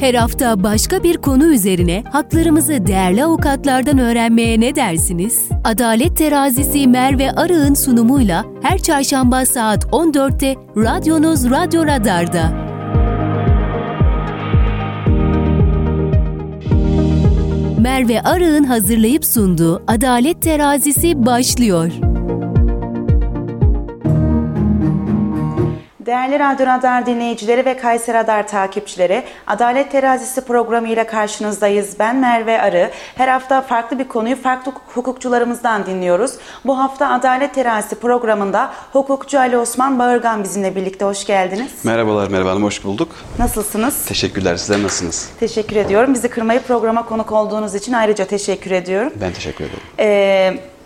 Her hafta başka bir konu üzerine haklarımızı değerli avukatlardan öğrenmeye ne dersiniz? Adalet Terazisi Merve Arı'nın sunumuyla her çarşamba saat 14'te radyonuz Radyo Radar'da. Merve Arı'nın hazırlayıp sunduğu Adalet Terazisi başlıyor. Değerli Radyo Radar dinleyicileri ve Kayser Radar takipçileri, Adalet Terazisi programı ile karşınızdayız. Ben Merve Arı. Her hafta farklı bir konuyu farklı hukukçularımızdan dinliyoruz. Bu hafta Adalet Terazisi programında hukukçu Ali Osman Bağırgan bizimle birlikte. Hoş geldiniz. Merhabalar Merve Hanım, hoş bulduk. Nasılsınız? Teşekkürler, sizler nasılsınız? Teşekkür ediyorum. Bizi kırmayı programa konuk olduğunuz için ayrıca teşekkür ediyorum. Ben teşekkür ederim. Ee,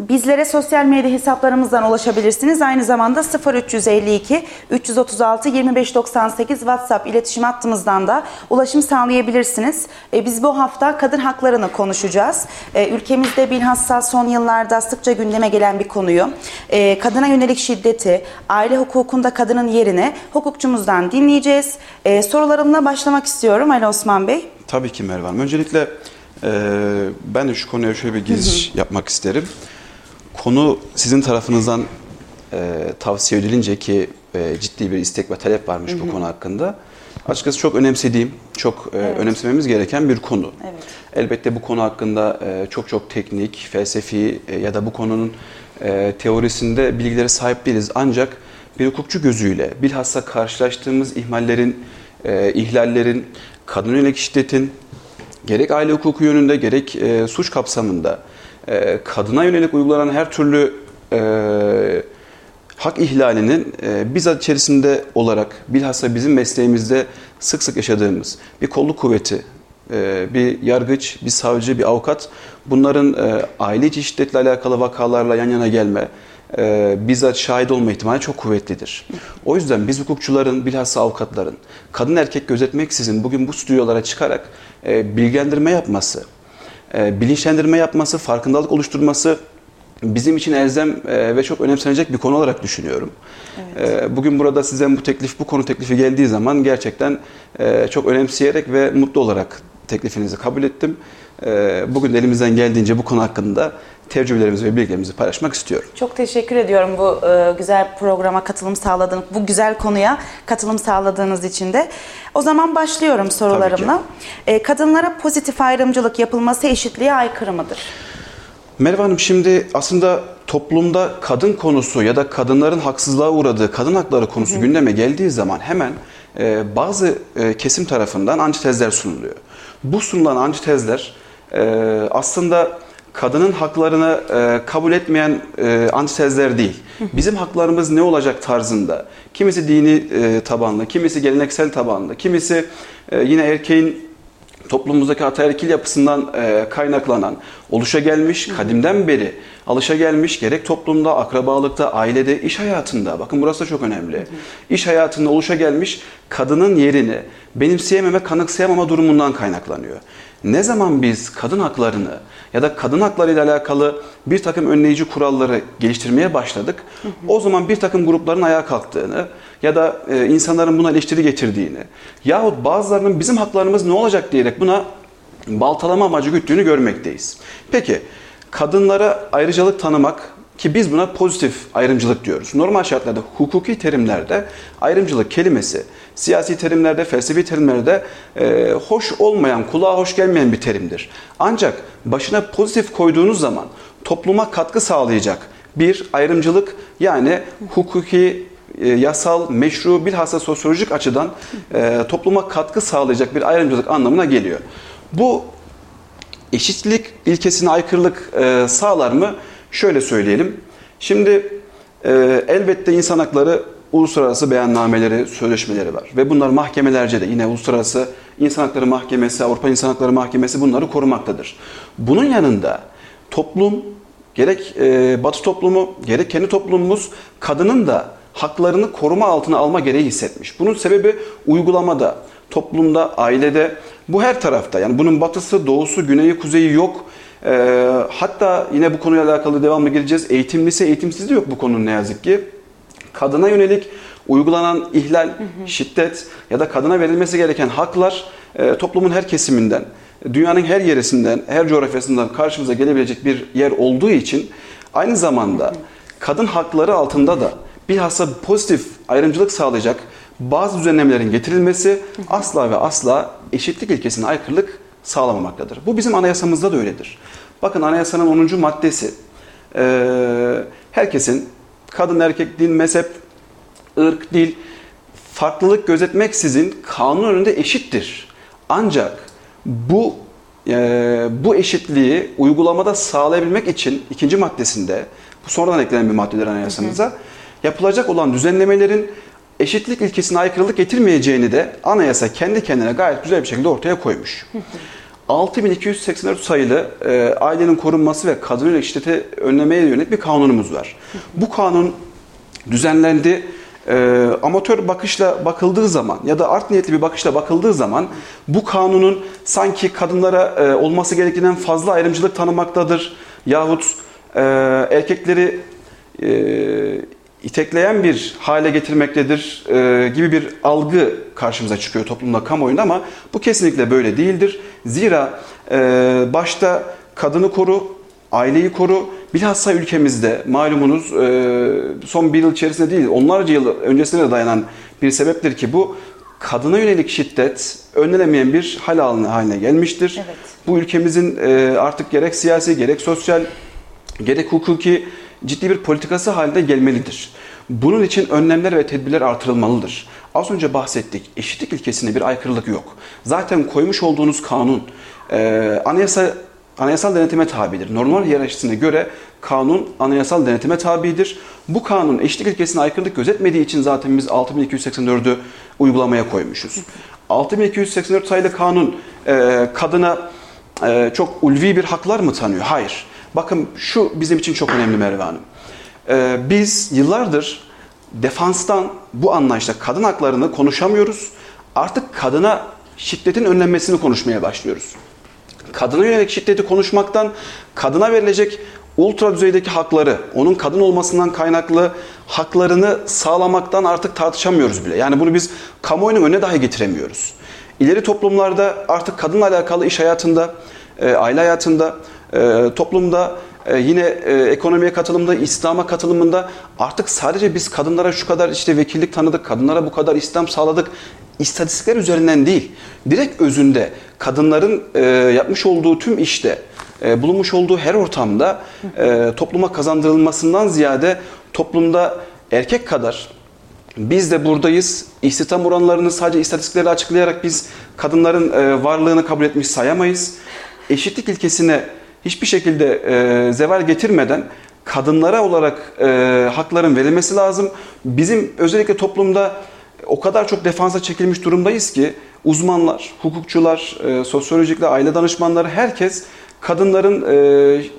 Bizlere sosyal medya hesaplarımızdan ulaşabilirsiniz. Aynı zamanda 0352 336 2598 WhatsApp iletişim hattımızdan da ulaşım sağlayabilirsiniz. E, biz bu hafta kadın haklarını konuşacağız. E, ülkemizde bilhassa son yıllarda sıkça gündeme gelen bir konuyu. E, kadına yönelik şiddeti, aile hukukunda kadının yerini hukukçumuzdan dinleyeceğiz. E, sorularımla başlamak istiyorum Ali Osman Bey. Tabii ki Merve Hanım. Öncelikle e, ben de şu konuya şöyle bir giriş yapmak isterim. Konu sizin tarafınızdan e, tavsiye edilince ki e, ciddi bir istek ve talep varmış bu konu hakkında. Açıkçası çok önemsediğim, çok e, Evet. önemsememiz gereken bir konu. Evet. Elbette bu konu hakkında e, çok çok teknik, felsefi e, ya da bu konunun e, teorisinde bilgilere sahip değiliz. Ancak bir hukukçu gözüyle bilhassa karşılaştığımız ihmallerin, e, ihlallerin, kadın yönelik şiddetin gerek aile hukuku yönünde gerek e, suç kapsamında e, kadına yönelik uygulanan her türlü e, hak ihlalinin e, bizzat içerisinde olarak bilhassa bizim mesleğimizde sık sık yaşadığımız bir kolluk kuvveti, e, bir yargıç, bir savcı, bir avukat bunların e, aile içi şiddetle alakalı vakalarla yan yana gelme, e, bizzat şahit olma ihtimali çok kuvvetlidir. O yüzden biz hukukçuların, bilhassa avukatların kadın erkek gözetmeksizin bugün bu stüdyolara çıkarak e, bilgilendirme yapması, bilinçlendirme yapması, farkındalık oluşturması bizim için elzem e, ve çok önemsenecek bir konu olarak düşünüyorum. E, Bugün burada size bu teklif, bu konu teklifi geldiği zaman gerçekten e, çok önemseyerek ve mutlu olarak teklifinizi kabul ettim. E, Bugün de elimizden geldiğince bu konu hakkında tecrübelerimizi ve bilgilerimizi paylaşmak istiyorum. Çok teşekkür ediyorum bu e, güzel programa katılım sağladığınız, bu güzel konuya katılım sağladığınız için de. O zaman başlıyorum sorularımla. E, kadınlara pozitif ayrımcılık yapılması eşitliğe aykırı mıdır? Merve Hanım şimdi aslında toplumda kadın konusu ya da kadınların haksızlığa uğradığı kadın hakları konusu gündeme geldiği zaman hemen e, bazı e, kesim tarafından antitezler sunuluyor. Bu sunulan antitezler aslında kadının haklarını e, kabul etmeyen e, antitezler değil. Bizim haklarımız ne olacak tarzında. Kimisi dini e, tabanlı, kimisi geleneksel tabanlı, kimisi e, yine erkeğin toplumumuzdaki ataerkil yapısından e, kaynaklanan, oluşa gelmiş, kadimden beri alışa gelmiş gerek toplumda, akrabalıkta, ailede, iş hayatında, bakın burası da çok önemli. İş hayatında oluşa gelmiş kadının yerini benimseyememe, kanıksayamama durumundan kaynaklanıyor. Ne zaman biz kadın haklarını ya da kadın hakları ile alakalı bir takım önleyici kuralları geliştirmeye başladık, o zaman bir takım grupların ayağa kalktığını ya da e, insanların buna eleştiri getirdiğini yahut bazılarının bizim haklarımız ne olacak diyerek buna baltalama amacı güttüğünü görmekteyiz. Peki kadınlara ayrıcalık tanımak ki biz buna pozitif ayrımcılık diyoruz. Normal şartlarda hukuki terimlerde ayrımcılık kelimesi siyasi terimlerde, felsefi terimlerde e, hoş olmayan, kulağa hoş gelmeyen bir terimdir. Ancak başına pozitif koyduğunuz zaman topluma katkı sağlayacak bir ayrımcılık yani hukuki e, yasal, meşru, bilhassa sosyolojik açıdan e, topluma katkı sağlayacak bir ayrımcılık anlamına geliyor. Bu eşitlik ilkesine aykırılık e, sağlar mı? Şöyle söyleyelim. Şimdi e, elbette insan hakları uluslararası beyannameleri, sözleşmeleri var. Ve bunlar mahkemelerce de yine Uluslararası İnsan Hakları Mahkemesi, Avrupa İnsan Hakları Mahkemesi bunları korumaktadır. Bunun yanında toplum, gerek e, Batı toplumu, gerek kendi toplumumuz kadının da haklarını koruma altına alma gereği hissetmiş. Bunun sebebi uygulamada, toplumda, ailede, bu her tarafta. Yani bunun batısı, doğusu, güneyi, kuzeyi yok. Ee, hatta yine bu konuyla alakalı devamlı geleceğiz. Eğitimlisi, eğitimsiz de yok bu konunun ne yazık ki. Kadına yönelik uygulanan ihlal, şiddet ya da kadına verilmesi gereken haklar e, toplumun her kesiminden, dünyanın her yerisinden, her coğrafyasından karşımıza gelebilecek bir yer olduğu için aynı zamanda kadın hakları altında da bilhassa pozitif ayrımcılık sağlayacak bazı düzenlemelerin getirilmesi asla ve asla eşitlik ilkesine aykırılık sağlamamaktadır. Bu bizim anayasamızda da öyledir. Bakın anayasanın 10. maddesi e, herkesin kadın, erkek, din, mezhep, ırk, dil farklılık gözetmeksizin kanun önünde eşittir. Ancak bu e, bu eşitliği uygulamada sağlayabilmek için ikinci maddesinde bu sonradan eklenen bir maddeler anayasamıza yapılacak olan düzenlemelerin eşitlik ilkesine aykırılık getirmeyeceğini de anayasa kendi kendine gayet güzel bir şekilde ortaya koymuş. 6284 sayılı e, ailenin korunması ve kadın yönelik şiddeti önlemeye yönelik bir kanunumuz var. Bu kanun düzenlendi. E, amatör bakışla bakıldığı zaman ya da art niyetli bir bakışla bakıldığı zaman bu kanunun sanki kadınlara e, olması gerektiğinden fazla ayrımcılık tanımaktadır. Yahut e, erkekleri e, itekleyen bir hale getirmektedir e, gibi bir algı karşımıza çıkıyor toplumda kamuoyunda ama bu kesinlikle böyle değildir. Zira e, başta kadını koru, aileyi koru, bilhassa ülkemizde malumunuz e, son bir yıl içerisinde değil onlarca yıl öncesine de dayanan bir sebeptir ki bu kadına yönelik şiddet önlenemeyen bir hal haline gelmiştir. Evet. Bu ülkemizin e, artık gerek siyasi gerek sosyal gerek hukuki ciddi bir politikası halinde gelmelidir. Bunun için önlemler ve tedbirler artırılmalıdır. Az önce bahsettik. Eşitlik ilkesine bir aykırılık yok. Zaten koymuş olduğunuz kanun e, anayasa anayasal denetime tabidir. Normal hiyerarşisine göre kanun anayasal denetime tabidir. Bu kanun eşitlik ilkesine aykırılık gözetmediği için zaten biz 6284'ü uygulamaya koymuşuz. 6284 sayılı kanun e, kadına e, çok ulvi bir haklar mı tanıyor? Hayır. Bakın şu bizim için çok önemli Merve Hanım. Ee, biz yıllardır defanstan bu anlayışla kadın haklarını konuşamıyoruz. Artık kadına şiddetin önlenmesini konuşmaya başlıyoruz. Kadına yönelik şiddeti konuşmaktan kadına verilecek ultra düzeydeki hakları, onun kadın olmasından kaynaklı haklarını sağlamaktan artık tartışamıyoruz bile. Yani bunu biz kamuoyunun önüne dahi getiremiyoruz. İleri toplumlarda artık kadınla alakalı iş hayatında, e, aile hayatında, e, toplumda e, yine e, ekonomiye katılımda, İslam'a katılımında artık sadece biz kadınlara şu kadar işte vekillik tanıdık, kadınlara bu kadar İslam sağladık istatistikler üzerinden değil, direkt özünde kadınların e, yapmış olduğu tüm işte, e, bulunmuş olduğu her ortamda topluma kazandırılmasından ziyade toplumda erkek kadar biz de buradayız. İstihdam oranlarını sadece istatistikleri açıklayarak biz kadınların varlığını kabul etmiş sayamayız. Eşitlik ilkesine hiçbir şekilde e, zeval getirmeden kadınlara olarak e, hakların verilmesi lazım. Bizim özellikle toplumda o kadar çok defansa çekilmiş durumdayız ki uzmanlar, hukukçular, e, sosyolojikler, aile danışmanları herkes kadınların e,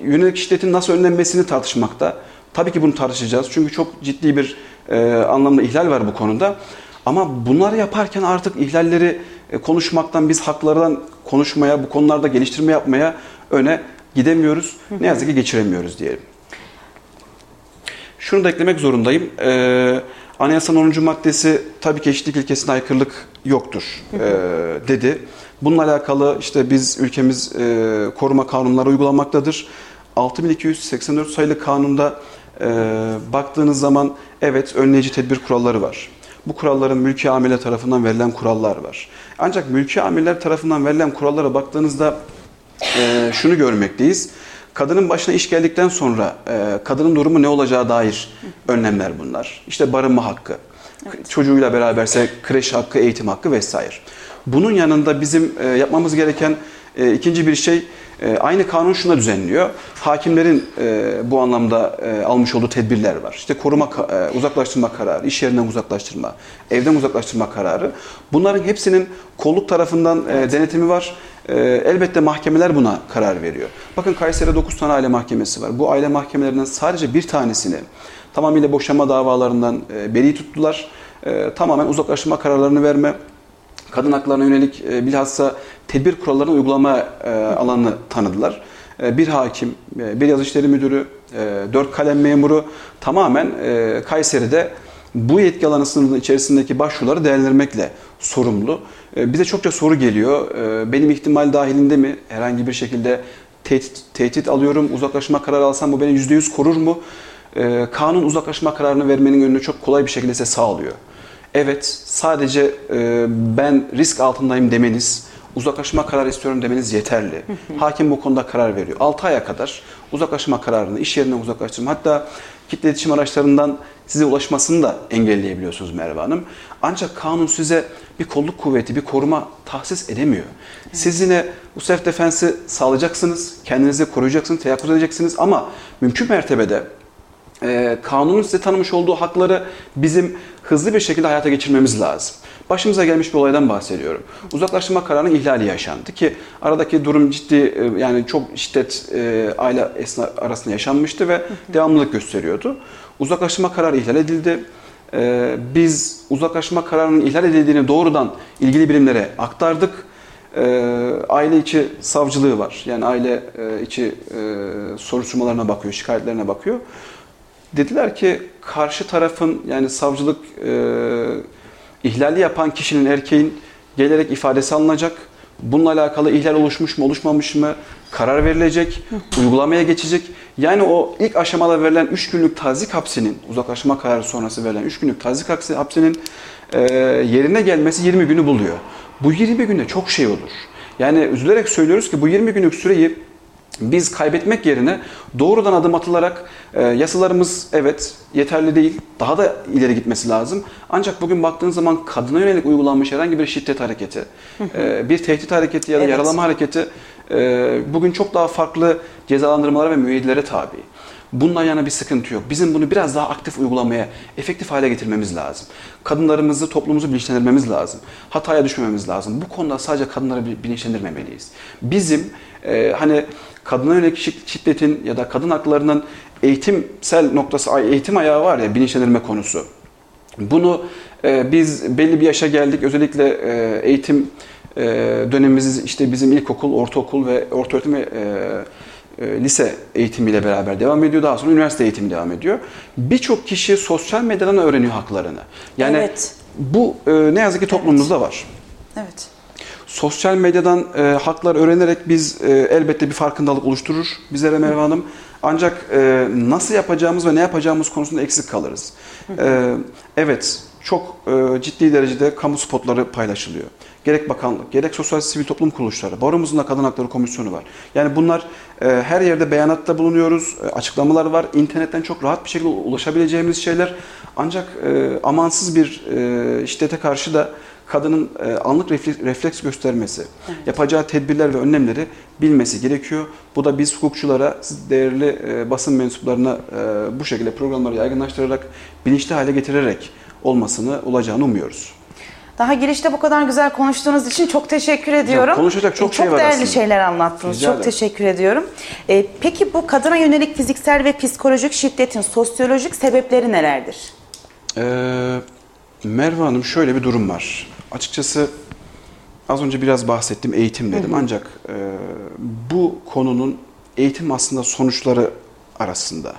yönelik şiddetin nasıl önlenmesini tartışmakta. Tabii ki bunu tartışacağız çünkü çok ciddi bir e, anlamda ihlal var bu konuda. Ama bunları yaparken artık ihlalleri e, konuşmaktan, biz haklardan konuşmaya, bu konularda geliştirme yapmaya öne gidemiyoruz. Ne yazık ki geçiremiyoruz diyelim. Şunu da eklemek zorundayım. Ee, Anayasanın 10. maddesi tabii ki eşitlik ilkesine aykırılık yoktur e, dedi. Bununla alakalı işte biz ülkemiz e, koruma kanunları uygulamaktadır. 6284 sayılı kanunda e, baktığınız zaman evet önleyici tedbir kuralları var. Bu kuralların mülki amirler tarafından verilen kurallar var. Ancak mülki amirler tarafından verilen kurallara baktığınızda e, şunu görmekteyiz. Kadının başına iş geldikten sonra e, kadının durumu ne olacağı dair önlemler bunlar. İşte barınma hakkı, evet. çocuğuyla beraberse kreş hakkı, eğitim hakkı vesaire. Bunun yanında bizim e, yapmamız gereken e, ikinci bir şey e, aynı kanun şuna düzenliyor. Hakimlerin e, bu anlamda e, almış olduğu tedbirler var. İşte koruma, e, uzaklaştırma kararı, iş yerinden uzaklaştırma, evden uzaklaştırma kararı. Bunların hepsinin kolluk tarafından e, denetimi var. E, elbette mahkemeler buna karar veriyor. Bakın Kayseri'de 9 tane aile mahkemesi var. Bu aile mahkemelerinden sadece bir tanesini tamamıyla boşanma davalarından e, beri tuttular. E, tamamen uzaklaştırma kararlarını verme, kadın haklarına yönelik e, bilhassa tedbir kurallarını uygulama e, alanını tanıdılar. E, bir hakim, e, bir yazı işleri müdürü, e, dört kalem memuru tamamen e, Kayseri'de bu yetki alanı sınırının içerisindeki başvuruları değerlendirmekle sorumlu. E, bize çokça soru geliyor. E, benim ihtimal dahilinde mi herhangi bir şekilde tehdit, tehdit alıyorum, uzaklaşma kararı alsam bu beni %100 korur mu? E, kanun uzaklaşma kararını vermenin önünü çok kolay bir şekilde size sağlıyor. Evet, sadece e, ben risk altındayım demeniz, uzaklaşma kararı istiyorum demeniz yeterli. Hakim bu konuda karar veriyor. 6 aya kadar uzaklaşma kararını iş yerinden uzaklaştırma hatta kitle iletişim araçlarından size ulaşmasını da engelleyebiliyorsunuz Merve Hanım. Ancak kanun size bir kolluk kuvveti, bir koruma tahsis edemiyor. Siz yine bu self defense'i sağlayacaksınız, kendinizi koruyacaksınız, teyakkuz edeceksiniz ama mümkün mertebede e, kanunun size tanımış olduğu hakları bizim hızlı bir şekilde hayata geçirmemiz lazım. Başımıza gelmiş bir olaydan bahsediyorum. Uzaklaştırma kararının ihlali yaşandı ki aradaki durum ciddi e, yani çok şiddet e, aile esna arasında yaşanmıştı ve devamlılık gösteriyordu. Uzaklaştırma kararı ihlal edildi. E, biz uzaklaştırma kararının ihlal edildiğini doğrudan ilgili birimlere aktardık. Aile içi savcılığı var. Yani aile içi soruşturmalarına bakıyor, şikayetlerine bakıyor. Dediler ki karşı tarafın yani savcılık ihlali yapan kişinin erkeğin gelerek ifadesi alınacak. Bununla alakalı ihlal oluşmuş mu oluşmamış mı karar verilecek, uygulamaya geçecek. Yani o ilk aşamada verilen 3 günlük tazik hapsinin, uzaklaşma kararı sonrası verilen 3 günlük tazik hapsinin e, yerine gelmesi 20 günü buluyor. Bu 20 günde çok şey olur. Yani üzülerek söylüyoruz ki bu 20 günlük süreyi biz kaybetmek yerine doğrudan adım atılarak e, yasalarımız evet yeterli değil, daha da ileri gitmesi lazım. Ancak bugün baktığın zaman kadına yönelik uygulanmış herhangi bir şiddet hareketi, e, bir tehdit hareketi ya da evet. yaralama hareketi e, bugün çok daha farklı cezalandırmalara ve müeyyidelere tabi. Bununla yana bir sıkıntı yok. Bizim bunu biraz daha aktif uygulamaya, efektif hale getirmemiz lazım. Kadınlarımızı, toplumumuzu bilinçlendirmemiz lazım. Hataya düşmememiz lazım. Bu konuda sadece kadınları bilinçlendirmemeliyiz. Bizim e, hani kadına yönelik şiddetin ya da kadın haklarının eğitimsel noktası, eğitim ayağı var ya bilinçlendirme konusu. Bunu e, biz belli bir yaşa geldik. Özellikle e, eğitim e, dönemimiz işte bizim ilkokul, ortaokul ve orta öğretim ve e, e, lise eğitimiyle beraber devam ediyor. Daha sonra üniversite eğitimi devam ediyor. Birçok kişi sosyal medyadan öğreniyor haklarını. Yani evet. bu e, ne yazık ki toplumumuzda evet. var. Evet sosyal medyadan e, haklar öğrenerek biz e, elbette bir farkındalık oluşturur bizlere Merve Hanım. Ancak e, nasıl yapacağımız ve ne yapacağımız konusunda eksik kalırız. E, evet, çok e, ciddi derecede kamu spotları paylaşılıyor. Gerek bakanlık, gerek sosyal sivil toplum kuruluşları, Baromuzun da Kadın Hakları Komisyonu var. Yani bunlar e, her yerde beyanatta bulunuyoruz, e, açıklamalar var. İnternetten çok rahat bir şekilde ulaşabileceğimiz şeyler. Ancak e, amansız bir e, şiddete karşı da kadının e, anlık refleks göstermesi, evet. yapacağı tedbirler ve önlemleri bilmesi gerekiyor. Bu da biz hukukçulara, siz değerli e, basın mensuplarına e, bu şekilde programları yaygınlaştırarak, bilinçli hale getirerek olmasını, olacağını umuyoruz. Daha girişte bu kadar güzel konuştuğunuz için çok teşekkür ediyorum. Konuşacak çok, çok şey var değerli aslında. şeyler anlattınız. Rica çok ederim. teşekkür ediyorum. Ee, peki bu kadına yönelik fiziksel ve psikolojik şiddetin sosyolojik sebepleri nelerdir? Ee, Merve Hanım şöyle bir durum var açıkçası az önce biraz bahsettim eğitim dedim. Hı hı. Ancak e, bu konunun eğitim aslında sonuçları arasında.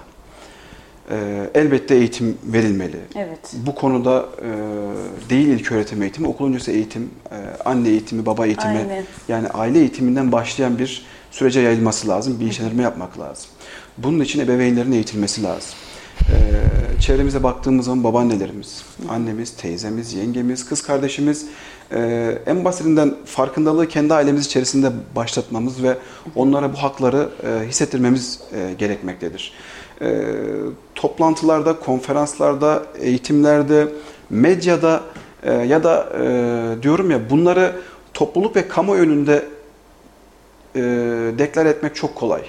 E, elbette eğitim verilmeli. Evet. Bu konuda e, değil ilk öğretim eğitimi, okul öncesi eğitim, e, anne eğitimi, baba eğitimi, Aynen. yani aile eğitiminden başlayan bir sürece yayılması lazım, bilinçlendirme yapmak lazım. Bunun için ebeveynlerin eğitilmesi lazım. Ee, çevremize baktığımız zaman babaannelerimiz, annemiz, teyzemiz, yengemiz, kız kardeşimiz e, en basitinden farkındalığı kendi ailemiz içerisinde başlatmamız ve onlara bu hakları e, hissettirmemiz e, gerekmektedir. E, toplantılarda, konferanslarda, eğitimlerde, medyada e, ya da e, diyorum ya bunları topluluk ve kamu önünde e, deklar etmek çok kolay.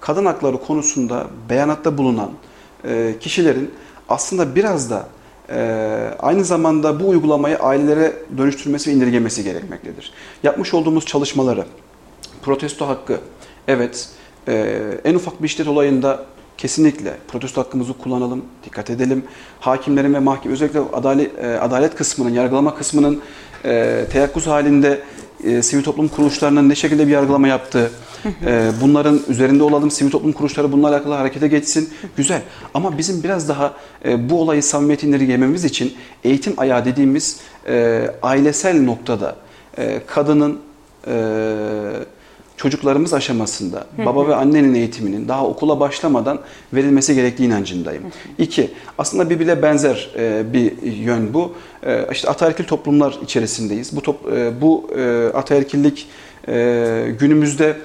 Kadın hakları konusunda beyanatta bulunan, e, kişilerin aslında biraz da e, aynı zamanda bu uygulamayı ailelere dönüştürmesi ve indirgemesi gerekmektedir. Yapmış olduğumuz çalışmaları, protesto hakkı, evet e, en ufak bir şiddet olayında kesinlikle protesto hakkımızı kullanalım, dikkat edelim. Hakimlerin ve mahkeme özellikle adalet, kısmının, yargılama kısmının teyakkuz halinde e, sivil toplum kuruluşlarının ne şekilde bir yargılama yaptığı, e, bunların üzerinde olalım, sivil toplum kuruluşları bununla alakalı harekete geçsin. Güzel. Ama bizim biraz daha e, bu olayı samimiyet indirgememiz için eğitim ayağı dediğimiz e, ailesel noktada e, kadının e, çocuklarımız aşamasında baba ve annenin eğitiminin daha okula başlamadan verilmesi gerektiği inancındayım. İki, aslında birbirine benzer e, bir yön bu. E, işte ataerkil toplumlar içerisindeyiz. Bu top, e, bu ataerkillik günümüzde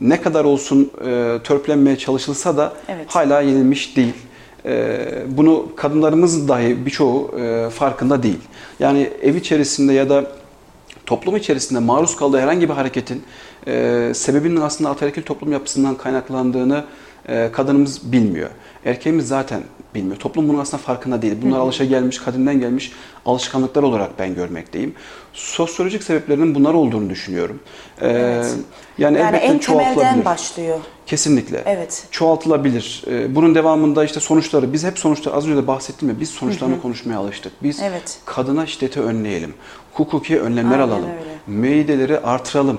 ne kadar olsun e, törpülenmeye çalışılsa da Evet. hala yenilmiş değil. Bunu kadınlarımız dahi birçoğu farkında değil. Yani ev içerisinde ya da toplum içerisinde maruz kaldığı herhangi bir hareketin e, sebebinin aslında ataerkil toplum yapısından kaynaklandığını e, kadınımız bilmiyor. Erkeğimiz zaten bilmiyor. Toplum bunun aslında farkında değil. Bunlar alışa gelmiş, kadından gelmiş alışkanlıklar olarak ben görmekteyim. Sosyolojik sebeplerinin bunlar olduğunu düşünüyorum. E, Evet. Yani, Yani elbette en temelden başlıyor. Kesinlikle. Evet. Çoğaltılabilir. Ee, Bunun devamında işte sonuçları, biz hep sonuçları, az önce de bahsettim ya, biz sonuçlarını konuşmaya alıştık. Biz Evet. kadına şiddeti önleyelim, hukuki önlemler Aynen alalım, öyle. müeyyideleri artıralım.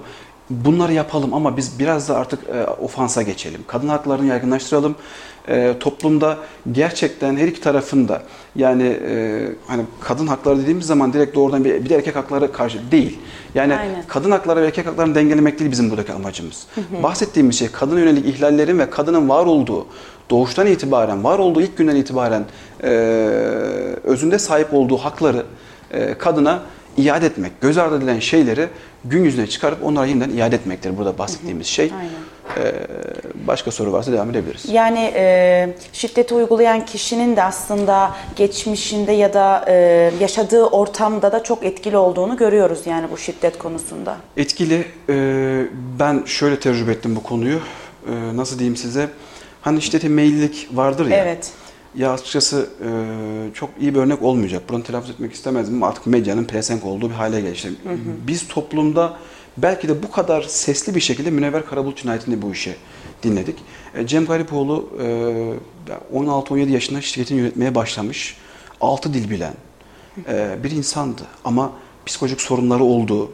Bunları yapalım ama biz biraz da artık e, ofansa geçelim. Kadın haklarını yaygınlaştıralım. E, toplumda gerçekten her iki tarafında yani e, hani kadın hakları dediğimiz zaman direkt doğrudan bir, bir de erkek hakları karşı değil. Yani Aynen. kadın hakları ve erkek haklarını dengelemek değil bizim buradaki amacımız. Bahsettiğimiz şey kadına yönelik ihlallerin ve kadının var olduğu, doğuştan itibaren, var olduğu ilk günden itibaren e, özünde sahip olduğu hakları e, kadına iade etmek, göz ardı edilen şeyleri gün yüzüne çıkarıp onlara yeniden iade etmektir burada bahsettiğimiz şey. Aynen. E, başka soru varsa devam edebiliriz. Yani e, şiddeti uygulayan kişinin de aslında geçmişinde ya da e, yaşadığı ortamda da çok etkili olduğunu görüyoruz yani bu şiddet konusunda. Etkili, e, ben şöyle tecrübe ettim bu konuyu. E, nasıl diyeyim size? Hani şiddete meyillilik vardır ya. Evet. Ya açıkçası e, çok iyi bir örnek olmayacak. Bunu telaffuz etmek istemezdim ama artık medyanın pelesenk olduğu bir hale gelişti. Biz toplumda belki de bu kadar sesli bir şekilde Münevver Karabulut cinayetinde bu işi dinledik. E, Cem Garipoğlu e, 16-17 yaşında şirketini yönetmeye başlamış. 6 dil bilen e, bir insandı. Ama psikolojik sorunları olduğu,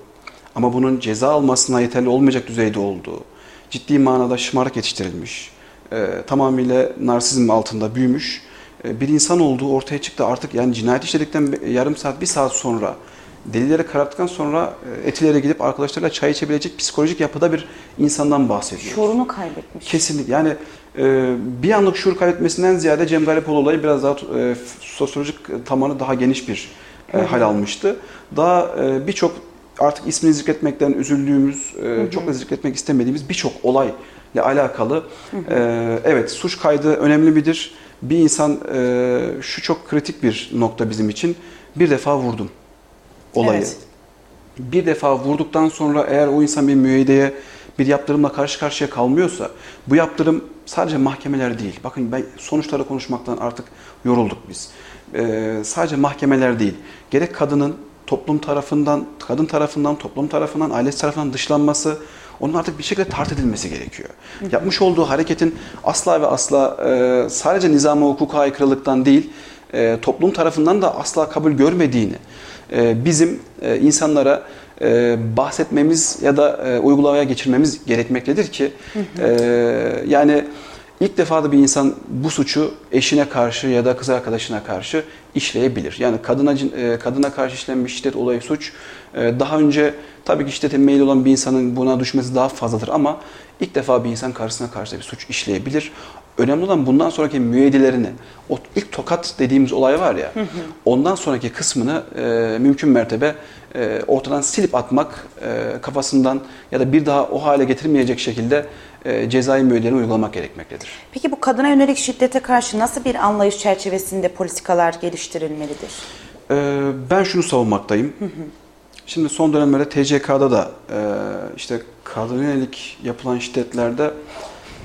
ama bunun ceza almasına yeterli olmayacak düzeyde olduğu, ciddi manada şımarık yetiştirilmiş, e, tamamıyla narsizm altında büyümüş bir insan olduğu ortaya çıktı. Artık yani cinayet işledikten yarım saat, bir saat sonra delilleri kararttıktan sonra e, etilere gidip arkadaşlarıyla çay içebilecek psikolojik yapıda bir insandan bahsediyoruz. Şuurunu kaybetmiş. Kesinlikle. Yani e, bir anlık şuur kaybetmesinden ziyade Cem Garipoğlu olayı biraz daha e, sosyolojik tabanı daha geniş bir e, hal almıştı. Daha e, birçok artık ismini zikretmekten üzüldüğümüz, e, çok da zikretmek istemediğimiz birçok olay ile alakalı e, evet suç kaydı önemli midir? Bir insan e, şu çok kritik bir nokta bizim için. Bir defa vurdum olayı Evet. bir defa vurduktan sonra eğer o insan bir müeyyideye bir yaptırımla karşı karşıya kalmıyorsa bu yaptırım sadece mahkemeler değil. Bakın ben sonuçları konuşmaktan artık yorulduk biz. Ee, sadece mahkemeler değil. Gerek kadının toplum tarafından, kadın tarafından, toplum tarafından, ailesi tarafından dışlanması, onun artık bir şekilde tart edilmesi gerekiyor. Yapmış olduğu hareketin asla ve asla e, sadece nizama hukuka aykırılıktan değil, e, toplum tarafından da asla kabul görmediğini e, bizim e, insanlara e, bahsetmemiz ya da e, uygulamaya geçirmemiz gerekmektedir ki e, yani ilk defa da bir insan bu suçu eşine karşı ya da kız arkadaşına karşı işleyebilir. Yani kadına e, kadına karşı işlenmiş şiddet olayı suç e, daha önce tabii ki şiddete meyil olan bir insanın buna düşmesi daha fazladır ama ilk defa bir insan karşısına karşı bir suç işleyebilir. Önemli olan bundan sonraki müeyyidelerini, o ilk tokat dediğimiz olay var ya, ondan sonraki kısmını e, mümkün mertebe e, ortadan silip atmak, e, kafasından ya da bir daha o hale getirmeyecek şekilde e, cezai müeyyidelerini uygulamak gerekmektedir. Peki bu kadına yönelik şiddete karşı nasıl bir anlayış çerçevesinde politikalar geliştirilmelidir? Ee, ben şunu savunmaktayım. Şimdi son dönemlerde TCK'da da e, işte kadına yönelik yapılan şiddetlerde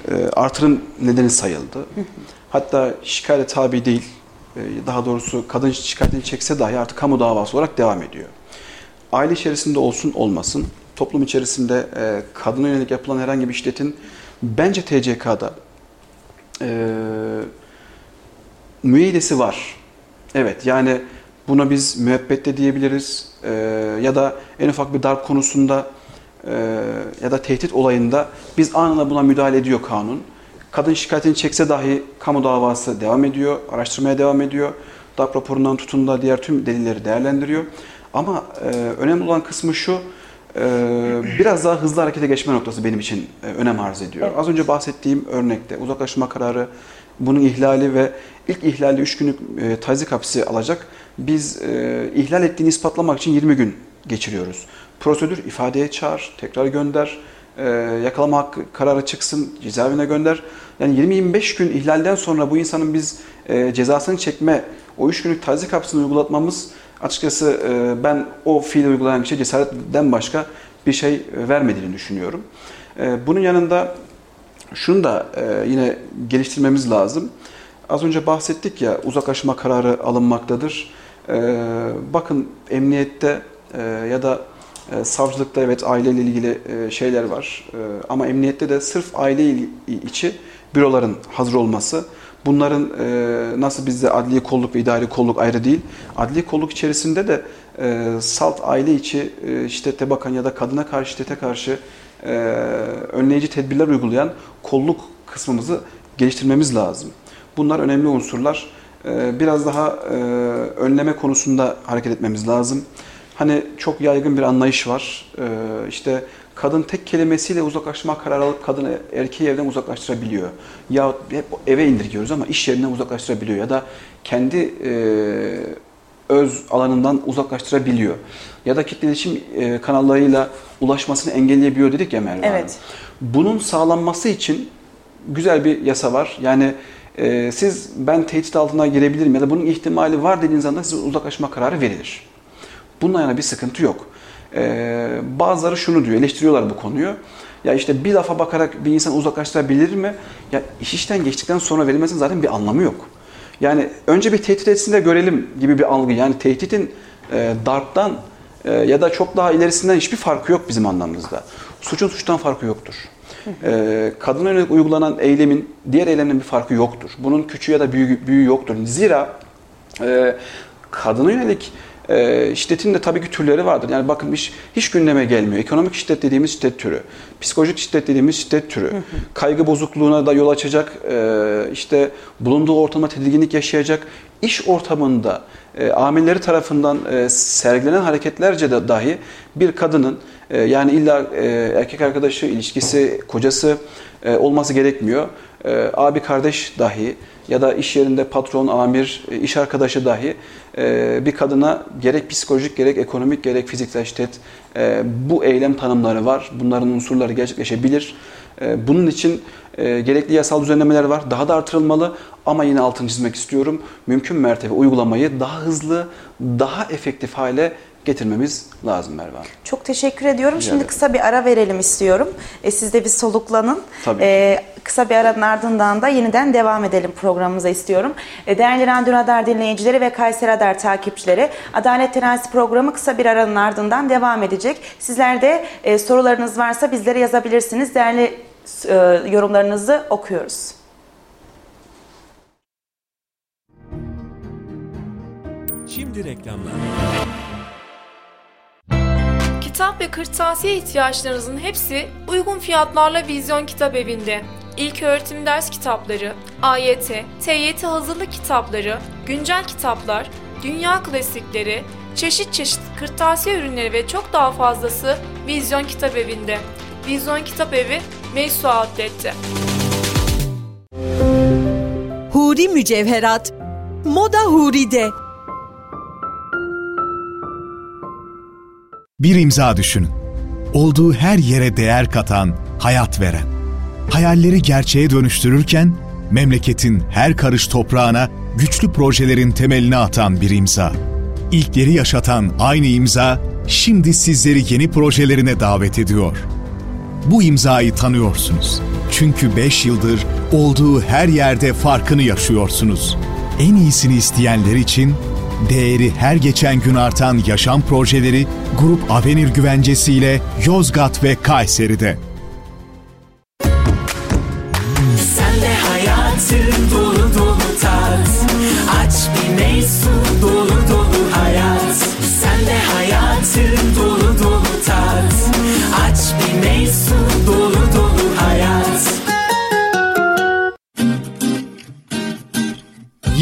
e, artırım nedeni sayıldı. Hatta şikayete tabi değil, e, daha doğrusu kadın şikayetini çekse dahi artık kamu davası olarak devam ediyor. Aile içerisinde olsun olmasın, toplum içerisinde e, kadına yönelik yapılan herhangi bir şiddetin bence TCK'da e, müeyyidesi var. Evet yani buna biz müebbet de diyebiliriz Ee, ya da en ufak bir darp konusunda ya da tehdit olayında biz anında buna müdahale ediyor kanun. Kadın şikayetini çekse dahi kamu davası devam ediyor, araştırmaya devam ediyor. DAP raporundan tutun da diğer tüm delilleri değerlendiriyor. Ama e, önemli olan kısmı şu, e, biraz daha hızlı harekete geçme noktası benim için e, önem arz ediyor. Evet. Az önce bahsettiğim örnekte uzaklaşma kararı, bunun ihlali ve ilk ihlalde 3 günlük e, tazik hapsi alacak. Biz e, ihlal ettiğini ispatlamak için 20 gün geçiriyoruz. Prosedür ifadeye çağır, tekrar gönder, yakalama hakkı kararı çıksın, cezaevine gönder. Yani 20-25 gün ihlalden sonra bu insanın biz cezasını çekme, o 3 günlük tazik hapsini uygulatmamız açıkçası e, ben o fiil uygulayan kişiye cesaretten başka bir şey vermediğini düşünüyorum. E, bunun yanında şunu da e, yine geliştirmemiz lazım. Az önce bahsettik ya uzaklaşma kararı alınmaktadır. Bakın emniyette ya da savcılıkta evet aileyle ilgili şeyler var. Ama emniyette de sırf aile içi büroların hazır olması Bunların e, nasıl bizde adli kolluk ve idari kolluk ayrı değil. Adli kolluk içerisinde de e, salt aile içi e, şiddete bakan ya da kadına karşı şiddete karşı e, önleyici tedbirler uygulayan kolluk kısmımızı geliştirmemiz lazım. Bunlar önemli unsurlar. E, biraz daha e, önleme konusunda hareket etmemiz lazım. Hani çok yaygın bir anlayış var. E, işte kadın tek kelimesiyle uzaklaşma kararı alıp kadını erkeği evden uzaklaştırabiliyor. Ya hep eve indirgiyoruz ama iş yerinden uzaklaştırabiliyor ya da kendi e, öz alanından uzaklaştırabiliyor. Ya da kitle iletişim e, kanallarıyla ulaşmasını engelleyebiliyor dedik ya Merve Evet. Bunun sağlanması için güzel bir yasa var. Yani e, siz ben tehdit altına girebilirim ya da bunun ihtimali var dediğiniz anda size uzaklaşma kararı verilir. Bununla yana bir sıkıntı yok. Ee, bazıları şunu diyor, eleştiriyorlar bu konuyu. Ya işte bir lafa bakarak bir insan uzaklaştırabilir mi? Ya iş işten geçtikten sonra verilmesinin zaten bir anlamı yok. Yani önce bir tehdit etsin de görelim gibi bir algı. Yani tehditin e, darptan e, ya da çok daha ilerisinden hiçbir farkı yok bizim anlamımızda. Suçun suçtan farkı yoktur. E, kadına yönelik uygulanan eylemin diğer eylemden bir farkı yoktur. Bunun küçüğü ya da büyüğü, büyüğü yoktur. Zira e, kadına yönelik e, şiddetin de tabii ki türleri vardır. Yani bakın hiç, hiç gündeme gelmiyor. Ekonomik şiddet dediğimiz şiddet türü, psikolojik şiddet dediğimiz şiddet türü, kaygı bozukluğuna da yol açacak, e, işte bulunduğu ortama tedirginlik yaşayacak, iş ortamında e, amirleri tarafından e, sergilenen hareketlerce de dahi bir kadının e, yani illa e, erkek arkadaşı, ilişkisi, kocası e, olması gerekmiyor. E, abi kardeş dahi ya da iş yerinde patron, amir, e, iş arkadaşı dahi e, bir kadına gerek psikolojik gerek ekonomik gerek fiziksel şiddet e, bu eylem tanımları var. Bunların unsurları gerçekleşebilir. Bunun için gerekli yasal düzenlemeler var. Daha da artırılmalı ama yine altını çizmek istiyorum. Mümkün mertebe uygulamayı daha hızlı, daha efektif hale getirmemiz lazım Merve Hanım. Çok teşekkür ediyorum. Rica Şimdi kısa bir ara verelim istiyorum. E, siz de bir soluklanın. Tabii. E, kısa bir aranın ardından da yeniden devam edelim programımıza istiyorum. E, değerli Radyo Radar dinleyicileri ve Kayseri Radar takipçileri Adalet Terazisi programı kısa bir aranın ardından devam edecek. Sizler de e, sorularınız varsa bizlere yazabilirsiniz. Değerli e, yorumlarınızı okuyoruz. Şimdi reklamlar. Kitap ve kırtasiye ihtiyaçlarınızın hepsi uygun fiyatlarla Vizyon Kitap Evi'nde. İlk öğretim ders kitapları, AYT, TYT hazırlık kitapları, güncel kitaplar, dünya klasikleri, çeşit çeşit kırtasiye ürünleri ve çok daha fazlası Vizyon Kitap Evi'nde. Vizyon Kitap Evi, Meysu Outlet'te. Huri Mücevherat Moda Huri'de Bir imza düşünün. Olduğu her yere değer katan, hayat veren. Hayalleri gerçeğe dönüştürürken memleketin her karış toprağına güçlü projelerin temelini atan bir imza. İlkleri yaşatan aynı imza şimdi sizleri yeni projelerine davet ediyor. Bu imzayı tanıyorsunuz. Çünkü 5 yıldır olduğu her yerde farkını yaşıyorsunuz. En iyisini isteyenler için değeri her geçen gün artan yaşam projeleri Grup Avenir güvencesiyle Yozgat ve Kayseri'de. Sen de hayatı dolu dolu tat. Aç bir meysu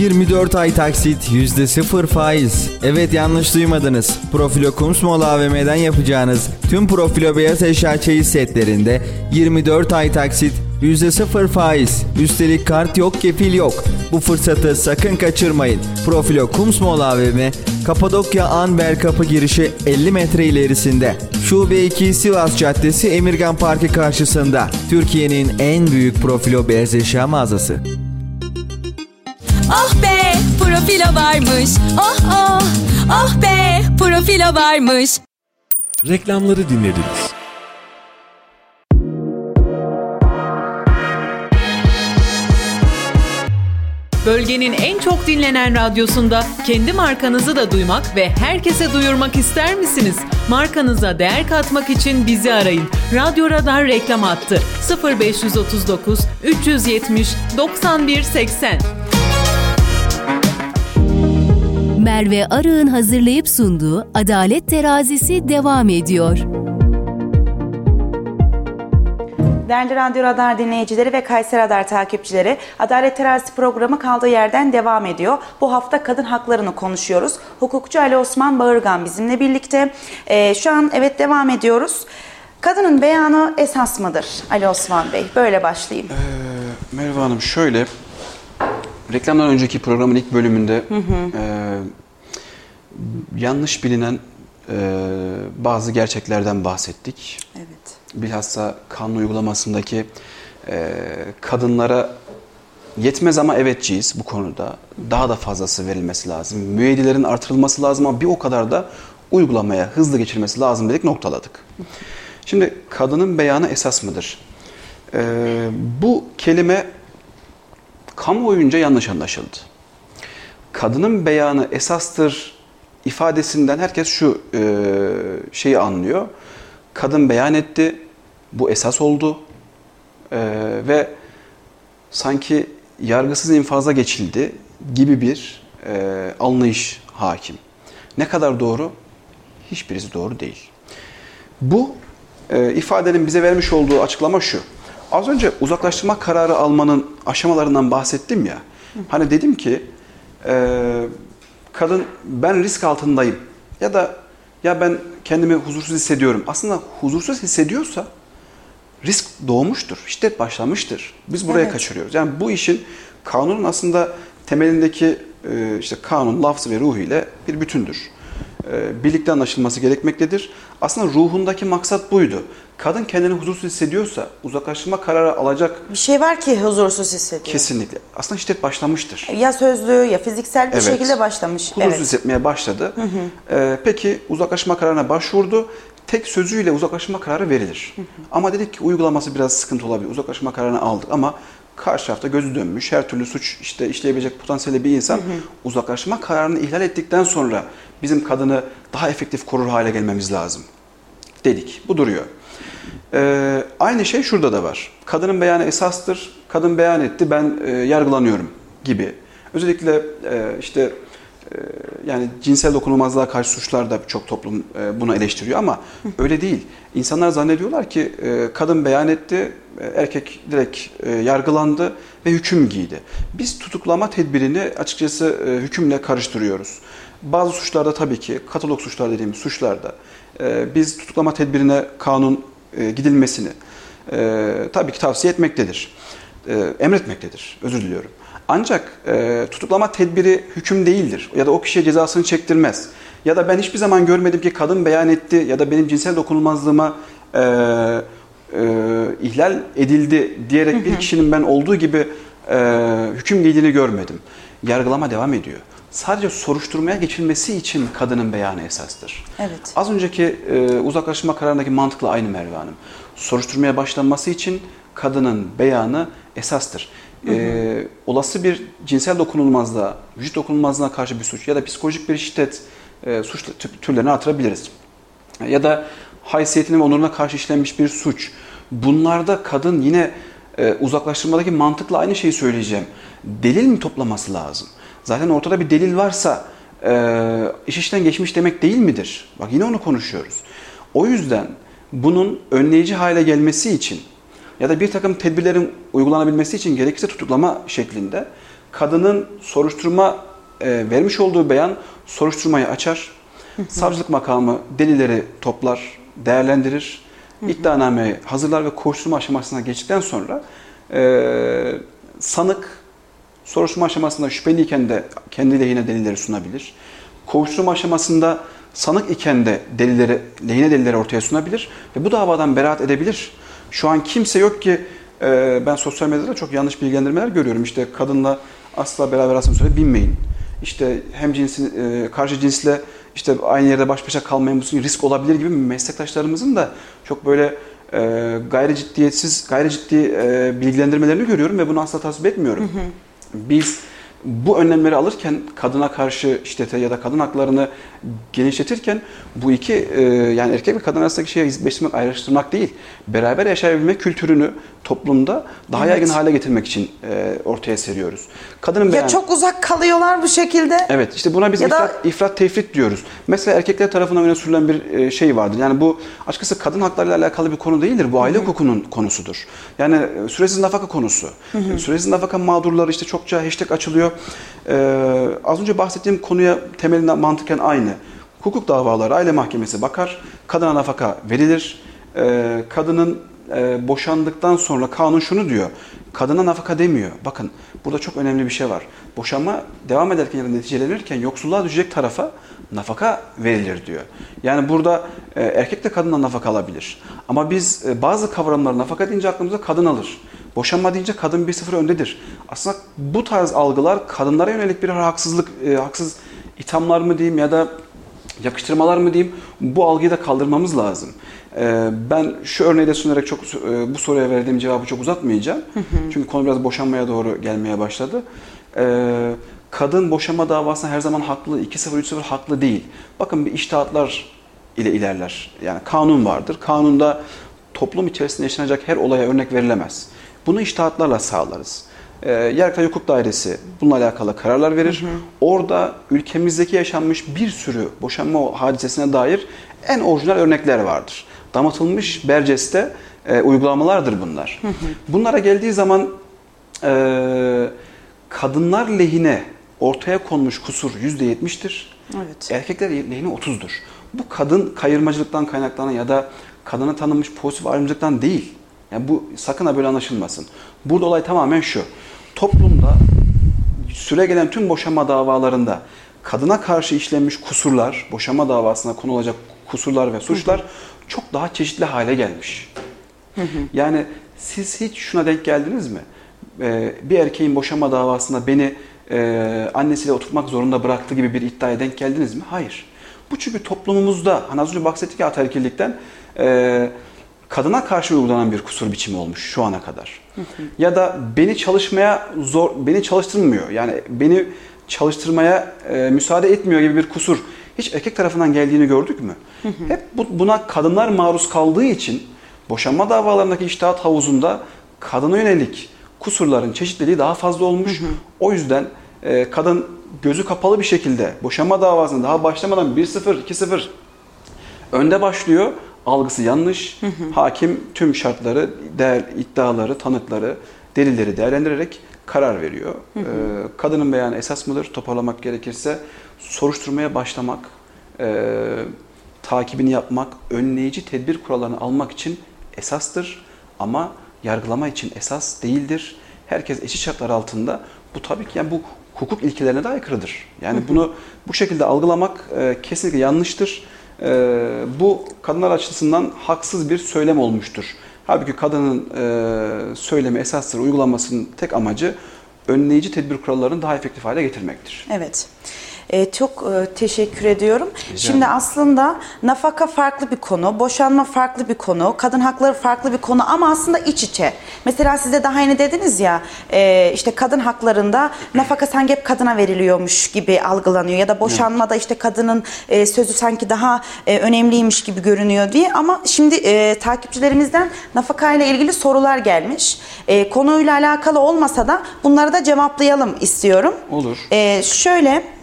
24 ay taksit %0 faiz. Evet yanlış duymadınız. Profilo Kumsmol AVM'den yapacağınız tüm Profilo beyaz eşya çeyiz setlerinde 24 ay taksit %0 faiz. Üstelik kart yok, kefil yok. Bu fırsatı sakın kaçırmayın. Profilo Kumsmol AVM, Kapadokya Anber Kapı girişi 50 metre ilerisinde. Şube 2 Sivas Caddesi Emirgan Parkı karşısında. Türkiye'nin en büyük profilo beyaz eşya mağazası. Profilo varmış. Oh oh. Oh be profilo varmış. Reklamları dinlediniz. Bölgenin en çok dinlenen radyosunda kendi markanızı da duymak ve herkese duyurmak ister misiniz? Markanıza değer katmak için bizi arayın. Radyo Radar reklam hattı 0539 370 91 80. Merve Arı'nın hazırlayıp sunduğu Adalet Terazisi devam ediyor. Değerli Radyo Radar dinleyicileri ve Kayseri Radar takipçileri, Adalet Terazisi programı kaldığı yerden devam ediyor. Bu hafta kadın haklarını konuşuyoruz. Hukukçu Ali Osman Bağırgan bizimle birlikte. Ee, şu an evet devam ediyoruz. Kadının beyanı esas mıdır Ali Osman Bey? Böyle başlayayım. Ee, Merve Hanım şöyle, reklamdan önceki programın ilk bölümünde Hı hı. e, yanlış bilinen e, bazı gerçeklerden bahsettik. Evet. Bilhassa kanun uygulamasındaki e, kadınlara yetmez ama evetçiyiz bu konuda. Daha da fazlası verilmesi lazım. Müeyyidilerin artırılması lazım ama bir o kadar da uygulamaya hızlı geçirmesi lazım dedik noktaladık. Şimdi kadının beyanı esas mıdır? E, bu kelime kamuoyunca yanlış anlaşıldı. Kadının beyanı esastır ifadesinden herkes şu e, şeyi anlıyor. Kadın beyan etti, bu esas oldu e, ve sanki yargısız infaza geçildi gibi bir e, anlayış hakim. Ne kadar doğru? Hiçbirisi doğru değil. Bu e, ifadenin bize vermiş olduğu açıklama şu. Az önce uzaklaştırma kararı almanın aşamalarından bahsettim ya. Hani dedim ki e, kadın ben risk altındayım ya da ya ben kendimi huzursuz hissediyorum. Aslında huzursuz hissediyorsa risk doğmuştur, şiddet başlamıştır. Biz buraya Evet. kaçırıyoruz. Yani bu işin kanunun aslında temelindeki e, işte kanun, lafzı ve ruhu ile bir bütündür. E, Birlikte anlaşılması gerekmektedir. Aslında ruhundaki maksat buydu. Kadın kendini huzursuz hissediyorsa uzaklaştırma kararı alacak Bir şey var ki huzursuz hissediyor. kesinlikle. Aslında şiddet başlamıştır. Ya sözlü ya fiziksel bir Evet. şekilde başlamış. Huzursuz Evet. hissetmeye başladı. Hı hı. Ee, peki uzaklaşma kararına başvurdu. Tek sözüyle uzaklaşma kararı verilir. Ama dedik ki uygulaması biraz sıkıntı olabilir. Uzaklaşma kararını aldık ama karşı tarafta gözü dönmüş, her türlü suç işte işleyebilecek potansiyeli bir insan uzaklaşma kararını ihlal ettikten sonra bizim kadını daha efektif korur hale gelmemiz lazım. Dedik. Bu duruyor. Ee, aynı şey şurada da var. Kadının beyanı esastır. Kadın beyan etti, ben e, yargılanıyorum gibi. Özellikle e, işte yani cinsel dokunulmazlığa karşı suçlar da çok toplum e, bunu eleştiriyor ama öyle değil. İnsanlar zannediyorlar ki e, kadın beyan etti, e, erkek direkt yargılandı ve hüküm giydi. Biz tutuklama tedbirini açıkçası hükümle karıştırıyoruz. Bazı suçlarda tabii ki katalog suçlar dediğimiz suçlarda biz tutuklama tedbirine kanun gidilmesini tabii ki tavsiye etmektedir. Emretmektedir. Özür diliyorum. Ancak e, tutuklama tedbiri hüküm değildir. Ya da o kişiye cezasını çektirmez. Ya da ben hiçbir zaman görmedim ki kadın beyan etti ya da benim cinsel dokunulmazlığıma e, e, ihlal edildi diyerek bir kişinin ben olduğu gibi e, hüküm giydiğini görmedim. Yargılama devam ediyor. Sadece soruşturmaya geçilmesi için kadının beyanı esastır. Evet. Az önceki e, uzaklaşma kararındaki mantıkla aynı Merve Hanım. Soruşturmaya başlanması için kadının beyanı esastır. E, olası bir cinsel dokunulmazlığa, vücut dokunulmazlığına karşı bir suç ya da psikolojik bir şiddet e, suç tü- türlerine artırabiliriz. Ya da haysiyetine ve onuruna karşı işlenmiş bir suç. Bunlarda kadın yine e, uzaklaştırmadaki mantıkla aynı şeyi söyleyeceğim. Delil mi toplaması lazım? Zaten ortada bir delil varsa e, iş işten geçmiş demek değil midir? Bak yine onu konuşuyoruz. O yüzden bunun önleyici hale gelmesi için ya da bir takım tedbirlerin uygulanabilmesi için gerekirse tutuklama şeklinde kadının soruşturma e, vermiş olduğu beyan soruşturmayı açar. Savcılık makamı delilleri toplar, değerlendirir. iddianameyi hazırlar ve kovuşturma aşamasına geçtikten sonra e, sanık soruşturma aşamasında şüpheliyken de kendi lehine delilleri sunabilir. Kovuşturma aşamasında sanık iken de delilleri, lehine delilleri ortaya sunabilir ve bu davadan beraat edebilir. Şu an kimse yok ki e, ben sosyal medyada çok yanlış bilgilendirmeler görüyorum. İşte kadınla asla beraber asansöre binmeyin. İşte hem cinsin, e, karşı cinsle işte aynı yerde baş başa kalmayın bu risk olabilir gibi meslektaşlarımızın da çok böyle e, gayri ciddiyetsiz, gayri ciddi e, bilgilendirmelerini görüyorum ve bunu asla tasvip etmiyorum. Biz bu önlemleri alırken kadına karşı şiddete ya da kadın haklarını genişletirken bu iki e, yani erkek ve kadın arasındaki şeyi hizmetleştirmek, ayrıştırmak değil. Beraber yaşayabilme kültürünü toplumda daha Evet. yaygın hale getirmek için e, ortaya seriyoruz. Kadının Ya çok uzak kalıyorlar bu şekilde. Evet işte buna biz Ya da- ifrat, ifrat tefrit diyoruz. Mesela erkekler tarafından öne sürülen bir e, şey vardır. Yani bu açıkçası kadın haklarıyla alakalı bir konu değildir. Bu aile hukukunun konusudur. Yani e, süresiz nafaka konusu. Hı hı. E, Süresiz nafaka mağdurları işte çokça hashtag açılıyor. Ee, az önce bahsettiğim konuya temelinden mantıken aynı. Hukuk davaları aile mahkemesi bakar. Kadına nafaka verilir. Ee, kadının e, boşandıktan sonra kanun şunu diyor. Kadına nafaka demiyor. Bakın burada çok önemli bir şey var. Boşanma devam ederken ya da neticelenirken yoksulluğa düşecek tarafa nafaka verilir diyor. Yani burada e, erkek de kadından nafaka alabilir. Ama biz e, bazı kavramları nafaka deyince aklımıza kadın alır. Boşanma deyince kadın bir sıfır öndedir. Aslında bu tarz algılar kadınlara yönelik bir haksızlık, e, haksız ithamlar mı diyeyim ya da yakıştırmalar mı diyeyim bu algıyı da kaldırmamız lazım. E, ben şu örneği de sunarak çok e, bu soruya verdiğim cevabı çok uzatmayacağım. Çünkü konu biraz boşanmaya doğru gelmeye başladı. E, kadın boşanma davasında her zaman haklı, 2-0, 3-0 haklı değil. Bakın bir iştahatlar ile ilerler. Yani kanun vardır. Kanunda toplum içerisinde yaşanacak her olaya örnek verilemez. Bunu iştahatlarla sağlarız. Ee, Yargıtay Hukuk Dairesi bununla alakalı kararlar verir. Orada ülkemizdeki yaşanmış bir sürü boşanma hadisesine dair en orijinal örnekler vardır. Damatılmış Berces'te e, uygulamalardır bunlar. Bunlara geldiği zaman e, kadınlar lehine ortaya konmuş kusur %70'tir. Evet. Erkekler lehine 30'dur. Bu kadın kayırmacılıktan kaynaklanan ya da kadına tanınmış pozitif ayrımcılıktan değil. Yani bu sakın ha böyle anlaşılmasın. Burada olay tamamen şu. Toplumda süre gelen tüm boşanma davalarında kadına karşı işlenmiş kusurlar, boşanma davasına konu olacak kusurlar ve suçlar çok daha çeşitli hale gelmiş. Yani siz hiç şuna denk geldiniz mi? Ee, bir erkeğin boşanma davasında beni e, annesiyle oturtmak zorunda bıraktı gibi bir iddiaya denk geldiniz mi? Hayır. Bu çünkü toplumumuzda, hani az önce bahsettik ya ataerkillikten, e, kadına karşı uygulanan bir kusur biçimi olmuş şu ana kadar. Ya da beni çalışmaya zor, beni çalıştırmıyor. Yani beni çalıştırmaya e, müsaade etmiyor gibi bir kusur hiç erkek tarafından geldiğini gördük mü? Hep bu, buna kadınlar maruz kaldığı için boşanma davalarındaki iştahat havuzunda kadına yönelik kusurların çeşitliliği daha fazla olmuş. O yüzden e, kadın gözü kapalı bir şekilde boşanma davasında daha başlamadan 1-0, 2-0 önde başlıyor. Algısı yanlış. Hakim tüm şartları, değer, iddiaları, tanıkları, delilleri değerlendirerek karar veriyor. Hı hı. Ee, kadının beyanı esas mıdır? Toparlamak gerekirse soruşturmaya başlamak, e, takibini yapmak, önleyici tedbir kurallarını almak için esastır. Ama yargılama için esas değildir. Herkes eşit şartlar altında. Bu tabii ki yani bu hukuk ilkelerine de aykırıdır. Yani bunu bu şekilde algılamak e, kesinlikle yanlıştır. E, bu kadınlar açısından haksız bir söylem olmuştur. Halbuki kadının e, söylemi esastır, uygulamasının tek amacı önleyici tedbir kurallarını daha efektif hale getirmektir. Evet. Ee, çok e, teşekkür ediyorum. Rica Şimdi aslında nafaka farklı bir konu, boşanma farklı bir konu, kadın hakları farklı bir konu ama aslında iç içe. Mesela size daha yeni dediniz ya e, işte kadın haklarında nafaka sanki hep kadına veriliyormuş gibi algılanıyor ya da boşanmada işte kadının e, sözü sanki daha e, önemliymiş gibi görünüyor diye ama şimdi e, takipçilerimizden nafaka ile ilgili sorular gelmiş. E, konuyla alakalı olmasa da bunları da cevaplayalım istiyorum. Olur. Ee, şöyle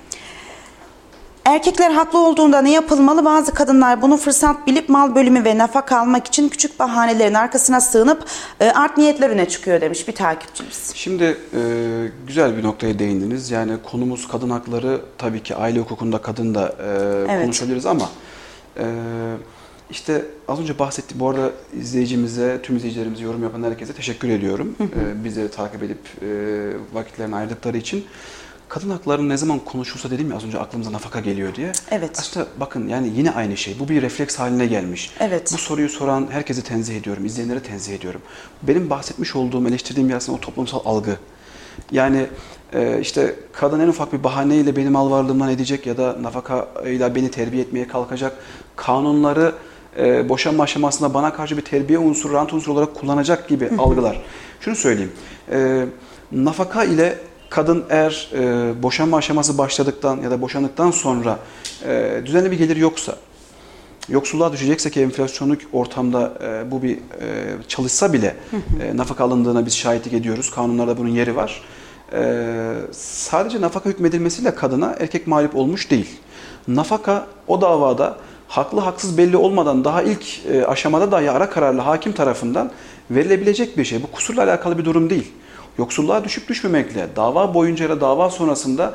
Erkekler haklı olduğunda ne yapılmalı? Bazı kadınlar bunu fırsat bilip mal bölümü ve nafaka almak için küçük bahanelerin arkasına sığınıp e, art niyetler öne çıkıyor demiş bir takipçimiz. Şimdi e, güzel bir noktaya değindiniz. Yani konumuz kadın hakları tabii ki aile hukukunda kadın da e, Evet. konuşabiliriz ama e, işte az önce bahsettiğim bu arada izleyicimize, tüm izleyicilerimize yorum yapan herkese teşekkür ediyorum. E, bizi takip edip e, vakitlerini ayırdıkları için. Kadın hakları ne zaman konuşulsa dedim ya az önce aklımıza nafaka geliyor diye. Evet. Aslında bakın yani yine aynı şey. Bu bir refleks haline gelmiş. Evet. Bu soruyu soran herkese tenzih ediyorum, izleyenlere tenzih ediyorum. Benim bahsetmiş olduğum, eleştirdiğim yer aslında o toplumsal algı. Yani e, işte kadın en ufak bir bahaneyle benim mal varlığımdan edecek ya da nafakayla beni terbiye etmeye kalkacak. Kanunları e, boşanma aşamasında bana karşı bir terbiye unsuru, rant unsuru olarak kullanacak gibi algılar. Şunu söyleyeyim. E, nafaka ile kadın eğer e, boşanma aşaması başladıktan ya da boşandıktan sonra e, düzenli bir gelir yoksa, yoksulluğa düşecekse ki enflasyonluk ortamda e, bu bir e, çalışsa bile e, nafaka alındığına biz şahitlik ediyoruz. Kanunlarda bunun yeri var. E, sadece nafaka hükmedilmesiyle kadına erkek mağlup olmuş değil. Nafaka o davada haklı haksız belli olmadan daha ilk e, aşamada dahi ara kararlı hakim tarafından verilebilecek bir şey. Bu kusurla alakalı bir durum değil. Yoksulluğa düşüp düşmemekle dava boyunca ya da dava sonrasında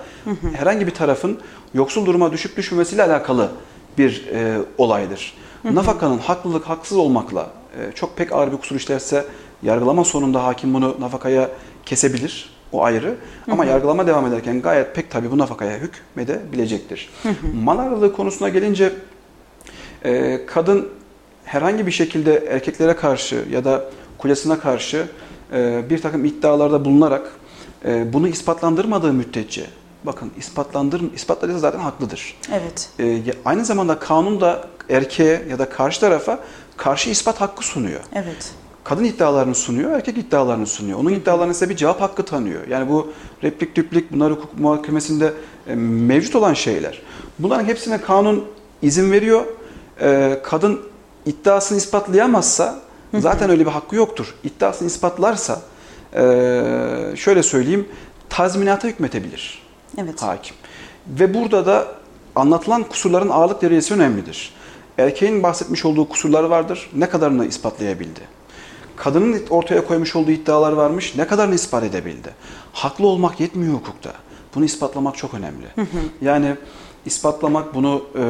herhangi bir tarafın yoksul duruma düşüp düşmemesiyle alakalı bir e, olaydır. Nafakanın haklılık haksız olmakla e, çok pek ağır bir kusur işlerse yargılama sonunda hakim bunu nafakaya kesebilir. O ayrı. Ama yargılama devam ederken gayet pek tabii bu nafakaya hükmedebilecektir. Mal ağırlığı konusuna gelince e, kadın herhangi bir şekilde erkeklere karşı ya da kocasına karşı bir takım iddialarda bulunarak e, bunu ispatlandırmadığı müddetçe bakın ispatlandır ispatladıysa zaten haklıdır. Evet. E, aynı zamanda kanun da erkeğe ya da karşı tarafa karşı ispat hakkı sunuyor. Evet. Kadın iddialarını sunuyor, erkek iddialarını sunuyor. Onun iddialarına ise bir cevap hakkı tanıyor. Yani bu replik düplik bunlar hukuk muhakemesinde e, mevcut olan şeyler. Bunların hepsine kanun izin veriyor. E, kadın iddiasını ispatlayamazsa zaten öyle bir hakkı yoktur. İddiasını ispatlarsa şöyle söyleyeyim tazminata hükmetebilir Evet. hakim. Ve burada da anlatılan kusurların ağırlık derecesi önemlidir. Erkeğin bahsetmiş olduğu kusurlar vardır. Ne kadarını ispatlayabildi? Kadının ortaya koymuş olduğu iddialar varmış. Ne kadarını ispat edebildi? Haklı olmak yetmiyor hukukta. Bunu ispatlamak çok önemli. Yani ispatlamak, bunu e,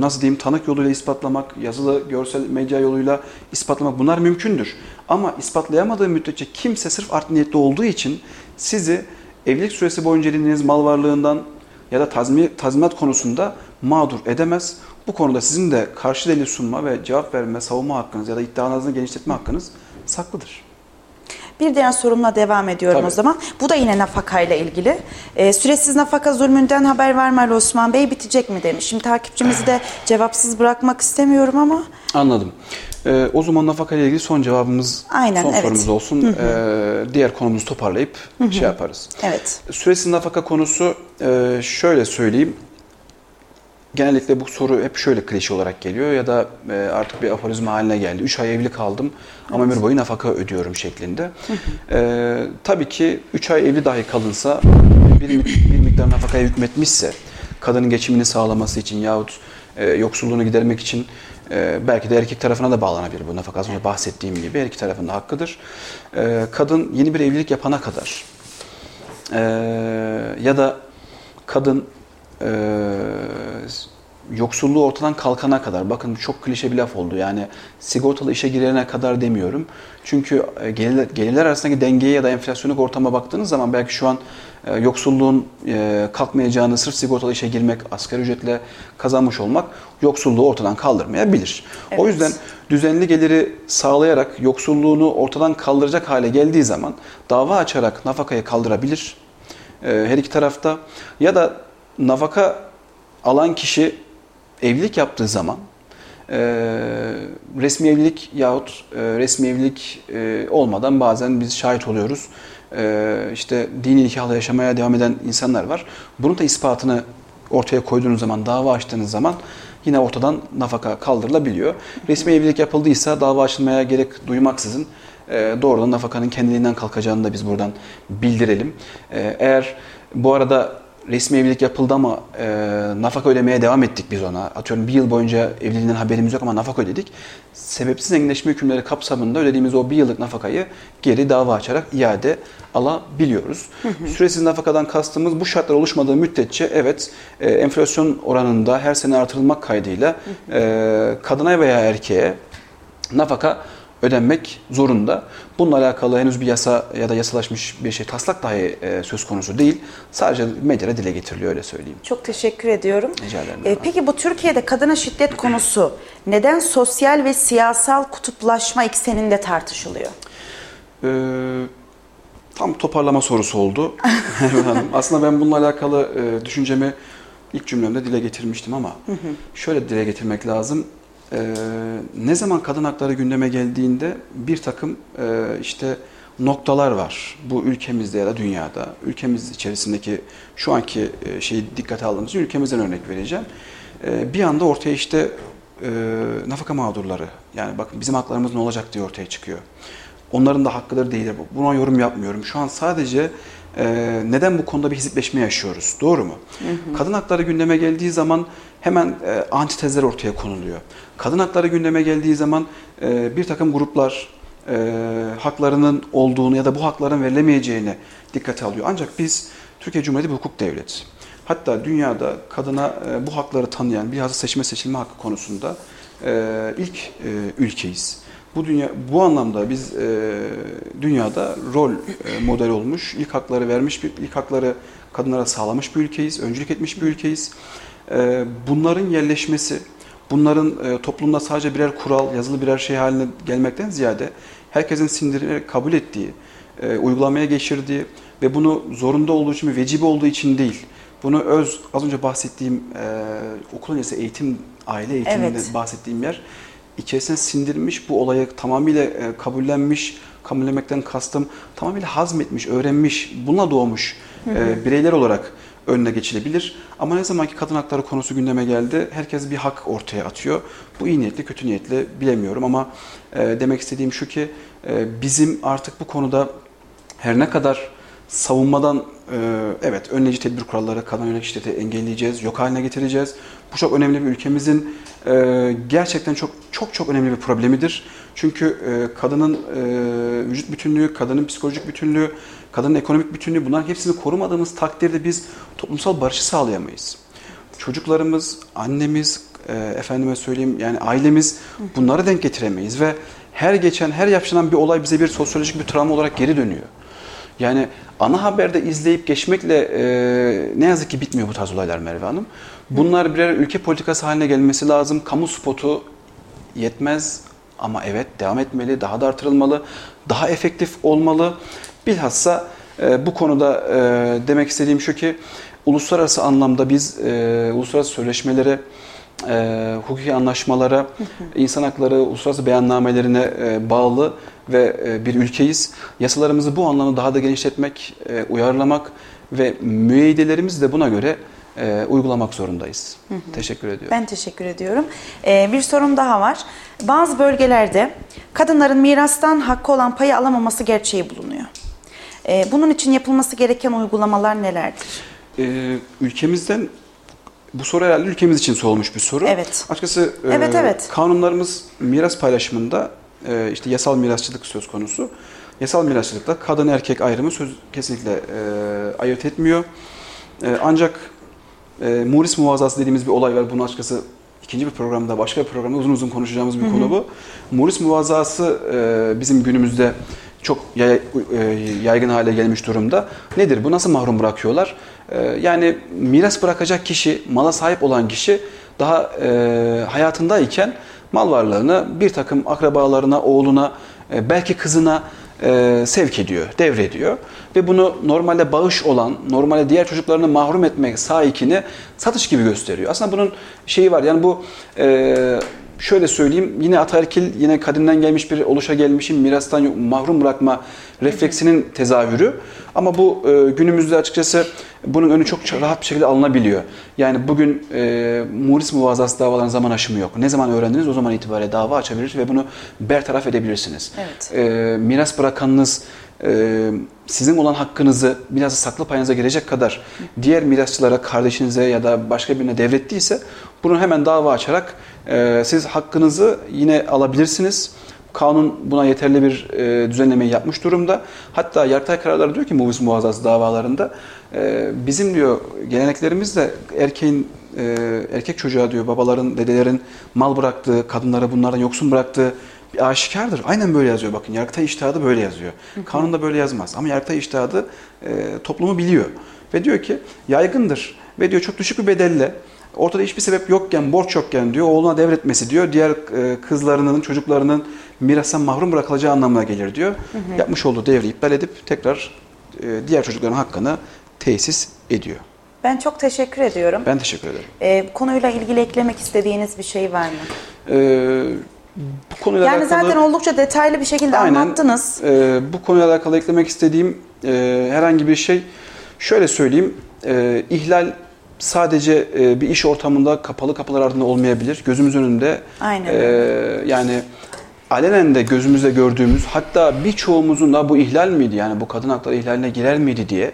nasıl diyeyim tanık yoluyla ispatlamak, yazılı, görsel, medya yoluyla ispatlamak bunlar mümkündür. Ama ispatlayamadığı müddetçe kimse sırf art niyetli olduğu için sizi evlilik süresi boyunca edindiğiniz mal varlığından ya da tazmi, tazminat konusunda mağdur edemez. Bu konuda sizin de karşı delil sunma ve cevap verme, savunma hakkınız ya da iddianızı genişletme hakkınız saklıdır. Bir diğer sorumla devam ediyorum Tabii. o zaman. Bu da yine nafakayla ilgili. Ee, süresiz nafaka zulmünden haber vermeli Osman Bey bitecek mi demiş. Şimdi takipçimizi de cevapsız bırakmak istemiyorum ama Anladım. Ee, o zaman nafaka ile ilgili son cevabımız, Aynen, son evet. sorumuz olsun. Ee, diğer konumuzu toparlayıp şey yaparız. evet. Süresiz nafaka konusu e, şöyle söyleyeyim. Genellikle bu soru hep şöyle klişe olarak geliyor ya da e, artık bir aforizma haline geldi. 3 ay evli kaldım ama ömür boyu nafaka ödüyorum şeklinde. E, tabii ki 3 ay evli dahi kalınsa bir, bir miktar nafakaya hükmetmişse kadının geçimini sağlaması için yahut e, yoksulluğunu gidermek için e, belki de erkek tarafına da bağlanabilir bu nafaka. Az önce bahsettiğim gibi her iki tarafın da hakkıdır. E, kadın yeni bir evlilik yapana kadar ee, ya da kadın e, yoksulluğu ortadan kalkana kadar bakın bu çok klişe bir laf oldu yani sigortalı işe girene kadar demiyorum çünkü e, gelirler, gelirler arasındaki dengeye ya da enflasyonluk ortama baktığınız zaman belki şu an e, yoksulluğun e, kalkmayacağını sırf sigortalı işe girmek asgari ücretle kazanmış olmak yoksulluğu ortadan kaldırmayabilir. O Evet. yüzden düzenli geliri sağlayarak yoksulluğunu ortadan kaldıracak hale geldiği zaman dava açarak nafakayı kaldırabilir her iki tarafta ya da nafaka alan kişi evlilik yaptığı zaman e, resmi evlilik yahut e, resmi evlilik e, olmadan bazen biz şahit oluyoruz. E, işte dini nikahla yaşamaya devam eden insanlar var. Bunun da ispatını ortaya koyduğunuz zaman, dava açtığınız zaman yine ortadan nafaka kaldırılabiliyor. Resmi evlilik yapıldıysa dava açılmaya gerek duymaksızın e, doğrudan nafakanın kendiliğinden kalkacağını da biz buradan bildirelim. E, eğer bu arada resmi evlilik yapıldı ama e, nafaka ödemeye devam ettik biz ona. Atıyorum bir yıl boyunca evliliğinden haberimiz yok ama nafaka ödedik. Sebepsiz zenginleşme hükümleri kapsamında ödediğimiz o bir yıllık nafakayı geri dava açarak iade alabiliyoruz. Süresiz nafakadan kastımız bu şartlar oluşmadığı müddetçe evet e, enflasyon oranında her sene artırılmak kaydıyla e, kadına veya erkeğe nafaka ödenmek zorunda. Bununla alakalı henüz bir yasa ya da yasalaşmış bir şey taslak dahi e, söz konusu değil. Sadece medyada dile getiriliyor öyle söyleyeyim. Çok teşekkür ediyorum. Rica ederim. Ee, peki bu Türkiye'de kadına şiddet konusu neden sosyal ve siyasal kutuplaşma ekseninde tartışılıyor? Ee, tam toparlama sorusu oldu. Aslında ben bununla alakalı e, düşüncemi ilk cümlemde dile getirmiştim ama şöyle dile getirmek lazım. Ee, ne zaman kadın hakları gündeme geldiğinde bir takım e, işte noktalar var. Bu ülkemizde ya da dünyada. Ülkemiz içerisindeki şu anki e, şeyi dikkate aldığımız için ülkemizden örnek vereceğim. E, bir anda ortaya işte e, nafaka mağdurları yani bakın bizim haklarımız ne olacak diye ortaya çıkıyor. Onların da hakkıdır değildir. Buna yorum yapmıyorum. Şu an sadece e, neden bu konuda bir hizipleşme yaşıyoruz? Doğru mu? Kadın hakları gündeme geldiği zaman hemen e, antitezler ortaya konuluyor. Kadın hakları gündeme geldiği zaman e, bir takım gruplar e, haklarının olduğunu ya da bu hakların verilemeyeceğini dikkate alıyor. Ancak biz Türkiye Cumhuriyeti bir hukuk devleti. Hatta dünyada kadına e, bu hakları tanıyan, bilhassa seçme seçilme hakkı konusunda e, ilk e, ülkeyiz. Bu dünya bu anlamda biz e, dünyada rol e, model olmuş, ilk hakları vermiş bir ilk hakları kadınlara sağlamış bir ülkeyiz, öncülük etmiş bir ülkeyiz. E, bunların yerleşmesi, bunların e, toplumda sadece birer kural, yazılı birer şey haline gelmekten ziyade herkesin sindirerek kabul ettiği, e, uygulamaya geçirdiği ve bunu zorunda olduğu için, vecibe olduğu için değil, bunu öz, az önce bahsettiğim e, okul öncesi eğitim, aile eğitiminde Evet. bahsettiğim yer içerisine sindirmiş, bu olayı tamamıyla e, kabullenmiş, kabullenmekten kastım tamamıyla hazmetmiş, öğrenmiş, bununla doğmuş e, bireyler olarak önüne geçilebilir. Ama ne zaman ki kadın hakları konusu gündeme geldi, herkes bir hak ortaya atıyor. Bu iyi niyetli, kötü niyetli bilemiyorum ama e, demek istediğim şu ki e, bizim artık bu konuda her ne kadar savunmadan e, evet önleyici tedbir kuralları, kadın yönelik şiddeti engelleyeceğiz, yok haline getireceğiz. Bu çok önemli bir ülkemizin e, gerçekten çok çok çok önemli bir problemidir. Çünkü e, kadının vücut bütünlüğü, kadının psikolojik bütünlüğü, kadının ekonomik bütünlüğü bunların hepsini korumadığımız takdirde biz toplumsal barışı sağlayamayız. Çocuklarımız, annemiz, efendime söyleyeyim yani ailemiz bunları denk getiremeyiz ve her geçen, her yaşanan bir olay bize bir sosyolojik bir travma olarak geri dönüyor. Yani ana haberde izleyip geçmekle e, ne yazık ki bitmiyor bu tarz olaylar Merve Hanım. Bunlar birer ülke politikası haline gelmesi lazım. Kamu spotu yetmez ama evet devam etmeli, daha da artırılmalı, daha efektif olmalı. Bilhassa e, bu konuda e, demek istediğim şu ki uluslararası anlamda biz e, uluslararası sözleşmelere, e, hukuki anlaşmalara, insan hakları uluslararası beyannamelerine e, bağlı ve e, bir ülkeyiz. Yasalarımızı bu anlamda daha da genişletmek, e, uyarlamak ve müeyyidelerimizi de buna göre e, uygulamak zorundayız. Teşekkür ediyorum. Ben teşekkür ediyorum. Ee, bir sorum daha var. Bazı bölgelerde kadınların mirastan hakkı olan payı alamaması gerçeği bulunuyor. Ee, bunun için yapılması gereken uygulamalar nelerdir? Ee, ülkemizden bu soru herhalde ülkemiz için sorulmuş bir soru. Evet. Açıkçası e, Evet, evet. kanunlarımız miras paylaşımında e, işte yasal mirasçılık söz konusu. Yasal mirasçılıkta kadın erkek ayrımı söz kesinlikle e, ayırt etmiyor. E, ancak e, Muris muvazası dediğimiz bir olay var. Bunu açıkçası ikinci bir programda, başka bir programda uzun uzun konuşacağımız bir konu bu. Muris muvazası e, bizim günümüzde çok e, yaygın hale gelmiş durumda. Nedir bu? Nasıl mahrum bırakıyorlar? E, yani miras bırakacak kişi, mala sahip olan kişi daha e, hayatındayken mal varlığını bir takım akrabalarına, oğluna, belki kızına sevk ediyor, devrediyor. Ve bunu normalde bağış olan, normalde diğer çocuklarını mahrum etmek sahikini satış gibi gösteriyor. Aslında bunun şeyi var yani bu şöyle söyleyeyim yine ataerkil yine kadimden gelmiş bir oluşa gelmişin mirastan mahrum bırakma refleksinin tezahürü. Ama bu e, günümüzde açıkçası bunun önü çok rahat bir şekilde alınabiliyor. Yani bugün e, muris muvazası davaların zaman aşımı yok. Ne zaman öğrendiniz o zaman itibariyle dava açabilirsiniz ve bunu bertaraf edebilirsiniz. Evet. E, miras bırakanınız e, sizin olan hakkınızı biraz saklı payınıza girecek kadar diğer mirasçılara, kardeşinize ya da başka birine devrettiyse bunu hemen dava açarak e, siz hakkınızı yine alabilirsiniz. Kanun buna yeterli bir e, düzenlemeyi yapmış durumda. Hatta Yargıtay kararları diyor ki muvis muazzaz davalarında e, bizim diyor geleneklerimizde erkeğin e, erkek çocuğa diyor babaların, dedelerin mal bıraktığı, kadınlara bunlardan yoksun bıraktığı bir aşikardır. Aynen böyle yazıyor bakın. Yargıtay iştihadı böyle yazıyor. Kanunda böyle yazmaz. Ama Yargıtay iştihadı e, toplumu biliyor. Ve diyor ki yaygındır. Ve diyor çok düşük bir bedelle ortada hiçbir sebep yokken, borç yokken diyor oğluna devretmesi diyor. Diğer e, kızlarının, çocuklarının mirastan mahrum bırakılacağı anlamına gelir diyor. Hı hı. Yapmış olduğu devri iptal edip tekrar e, diğer çocukların hakkını tesis ediyor. Ben çok teşekkür ediyorum. Ben teşekkür ederim. Ee, konuyla ilgili eklemek istediğiniz bir şey var mı? Ee, bu konuyla yani alakalı... zaten oldukça detaylı bir şekilde Aynen. anlattınız. Ee, bu konuyla alakalı eklemek istediğim e, herhangi bir şey şöyle söyleyeyim. E, ihlal sadece e, bir iş ortamında kapalı kapılar ardında olmayabilir. Gözümüz önünde Aynen. e, yani alenen de gözümüzde gördüğümüz hatta birçoğumuzun da bu ihlal miydi yani bu kadın hakları ihlaline girer miydi diye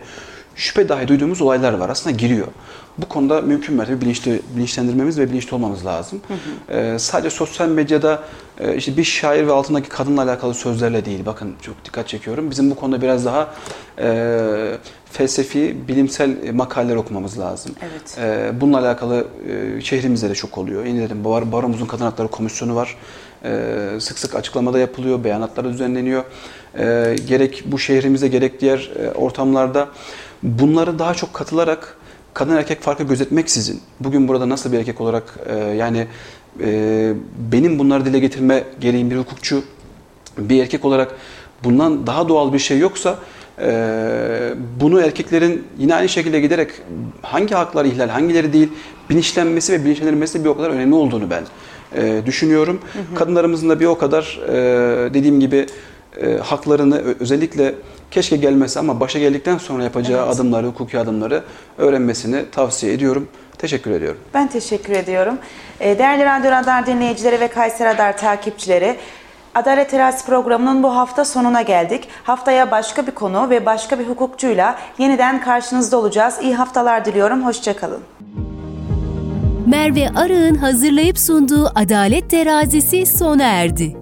şüphe dahi duyduğumuz olaylar var. Aslında giriyor. Bu konuda mümkün mertebe bilinçli, bilinçlendirmemiz ve bilinçli olmamız lazım. Ee, sadece sosyal medyada e, işte bir şair ve altındaki kadınla alakalı sözlerle değil. Bakın çok dikkat çekiyorum. Bizim bu konuda biraz daha e, felsefi, bilimsel makaleler okumamız lazım. Evet. E, bununla alakalı e, şehrimizde de çok oluyor. Yeni dedim Bar Baromuzun Kadın Hakları Komisyonu var. E, sık sık açıklamada yapılıyor, beyanatları düzenleniyor. E, gerek bu şehrimizde gerek diğer e, ortamlarda bunları daha çok katılarak kadın erkek farkı gözetmeksizin bugün burada nasıl bir erkek olarak e, yani e, benim bunları dile getirme gereğim bir hukukçu bir erkek olarak bundan daha doğal bir şey yoksa e, bunu erkeklerin yine aynı şekilde giderek hangi haklar ihlal hangileri değil bilinçlenmesi ve bilinçlendirilmesi bir o kadar önemli olduğunu ben e, düşünüyorum. Hı hı. Kadınlarımızın da bir o kadar e, dediğim gibi e, haklarını özellikle keşke gelmesi ama başa geldikten sonra yapacağı Evet. adımları, hukuki adımları öğrenmesini tavsiye ediyorum. Teşekkür ediyorum. Ben teşekkür ediyorum. Ee, Değerli Radyo Radar dinleyicileri ve Kayseri Radar takipçileri, Adalet Terazisi programının bu hafta sonuna geldik. Haftaya başka bir konu ve başka bir hukukçuyla yeniden karşınızda olacağız. İyi haftalar diliyorum. Hoşçakalın. Merve Arı'nın hazırlayıp sunduğu Adalet Terazisi sona erdi.